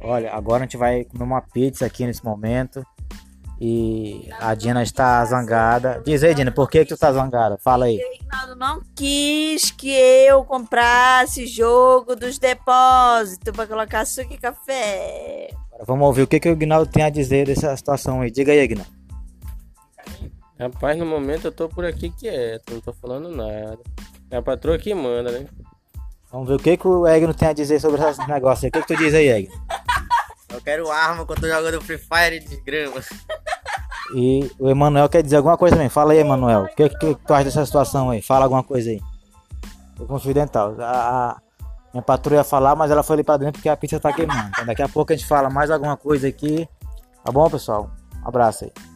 Olha, agora a gente vai comer uma pizza aqui nesse momento. E a Dina está zangada. Diz aí, Dina, por que, que tu tá zangada? Fala aí. O Ignaldo não quis que eu comprasse jogo dos depósitos para colocar açúcar e café. Agora vamos ouvir o que, que o Ignaldo tem a dizer dessa situação aí. Diga aí, Ignaldo. Rapaz, no momento eu tô por aqui quieto, não tô falando nada. É a patroa que manda, né? Vamos ver o que, que o Egno tem a dizer sobre esse negócio aí. O que, que tu diz aí, Egno? Eu quero arma quando eu tô jogando Free Fire de grama. E o Emanuel quer dizer alguma coisa também. Fala aí, Emanuel. O que, que, que tu acha dessa situação aí? Fala alguma coisa aí. Tô confidental. A, a minha patroa ia falar, mas ela foi ali pra dentro porque a pizza tá queimando. Então daqui a pouco a gente fala mais alguma coisa aqui. Tá bom, pessoal? Um abraço aí.